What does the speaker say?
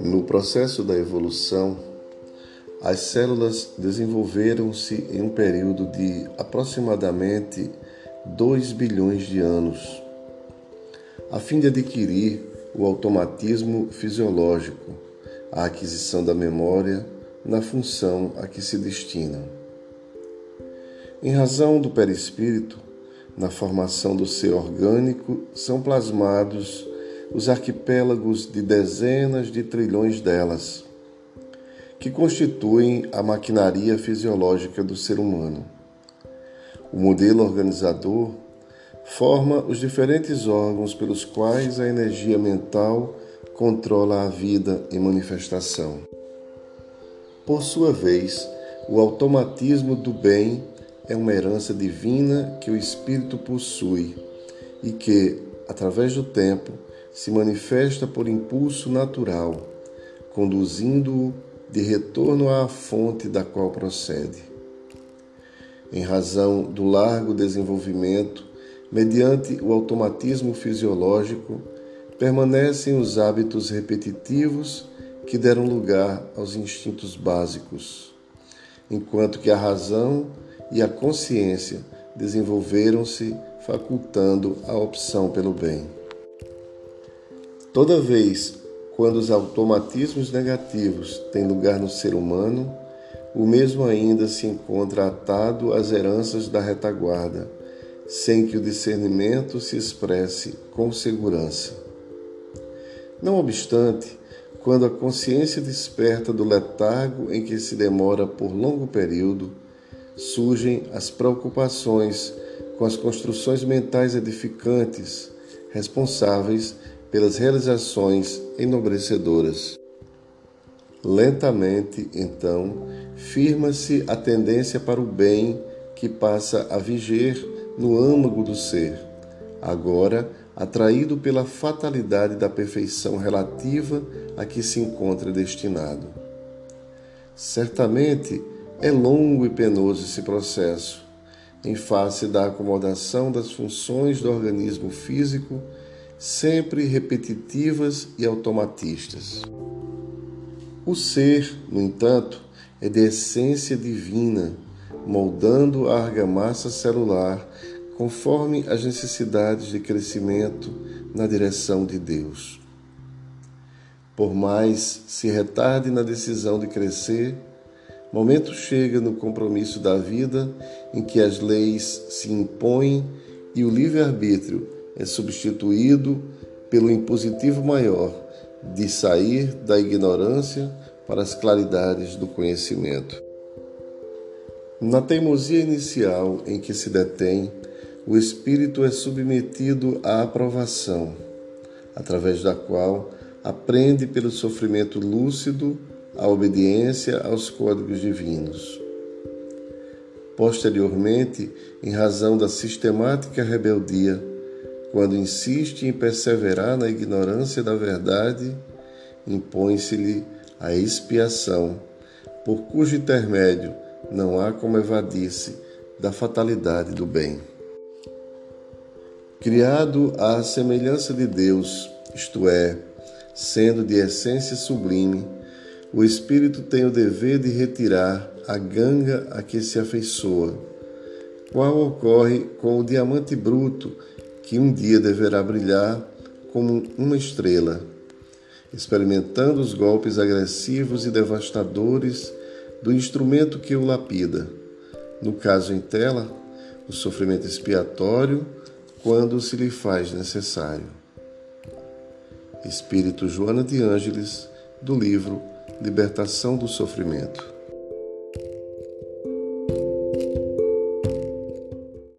No processo da evolução, as células desenvolveram-se em um período de aproximadamente 2 bilhões de anos, a fim de adquirir o automatismo fisiológico, a aquisição da memória na função a que se destinam. Em razão do perispírito, na formação do ser orgânico são plasmados os arquipélagos de dezenas de trilhões delas, que constituem a maquinaria fisiológica do ser humano. O modelo organizador forma os diferentes órgãos pelos quais a energia mental controla a vida em manifestação. Por sua vez, o automatismo do bem é uma herança divina que o espírito possui e que, através do tempo, se manifesta por impulso natural, conduzindo-o de retorno à fonte da qual procede. Em razão do largo desenvolvimento, mediante o automatismo fisiológico, permanecem os hábitos repetitivos que deram lugar aos instintos básicos, enquanto que a razão e a consciência desenvolveram-se facultando a opção pelo bem. Toda vez quando os automatismos negativos têm lugar no ser humano, o mesmo ainda se encontra atado às heranças da retaguarda, sem que o discernimento se expresse com segurança. Não obstante, quando a consciência desperta do letargo em que se demora por longo período, surgem as preocupações com as construções mentais edificantes, responsáveis pelas realizações enobrecedoras. Lentamente, então, firma-se a tendência para o bem que passa a viger no âmago do ser, agora atraído pela fatalidade da perfeição relativa a que se encontra destinado. Certamente é longo e penoso esse processo, em face da acomodação das funções do organismo físico sempre repetitivas e automatistas. O ser, no entanto, é de essência divina, moldando a argamassa celular conforme as necessidades de crescimento na direção de Deus. Por mais se retarde na decisão de crescer, momento chega no compromisso da vida em que as leis se impõem e o livre-arbítrio é substituído pelo impositivo maior de sair da ignorância para as claridades do conhecimento. Na teimosia inicial em que se detém, o espírito é submetido à aprovação, através da qual aprende pelo sofrimento lúcido a obediência aos códigos divinos. Posteriormente, em razão da sistemática rebeldia, quando insiste em perseverar na ignorância da verdade, impõe-se-lhe a expiação, por cujo intermédio não há como evadir-se da fatalidade do bem. Criado à semelhança de Deus, isto é, sendo de essência sublime, o espírito tem o dever de retirar a ganga a que se afeiçoa, qual ocorre com o diamante bruto que um dia deverá brilhar como uma estrela, experimentando os golpes agressivos e devastadores do instrumento que o lapida. No caso em tela, o sofrimento expiatório quando se lhe faz necessário. Espírito Joana de Ângeles, do livro Libertação do Sofrimento.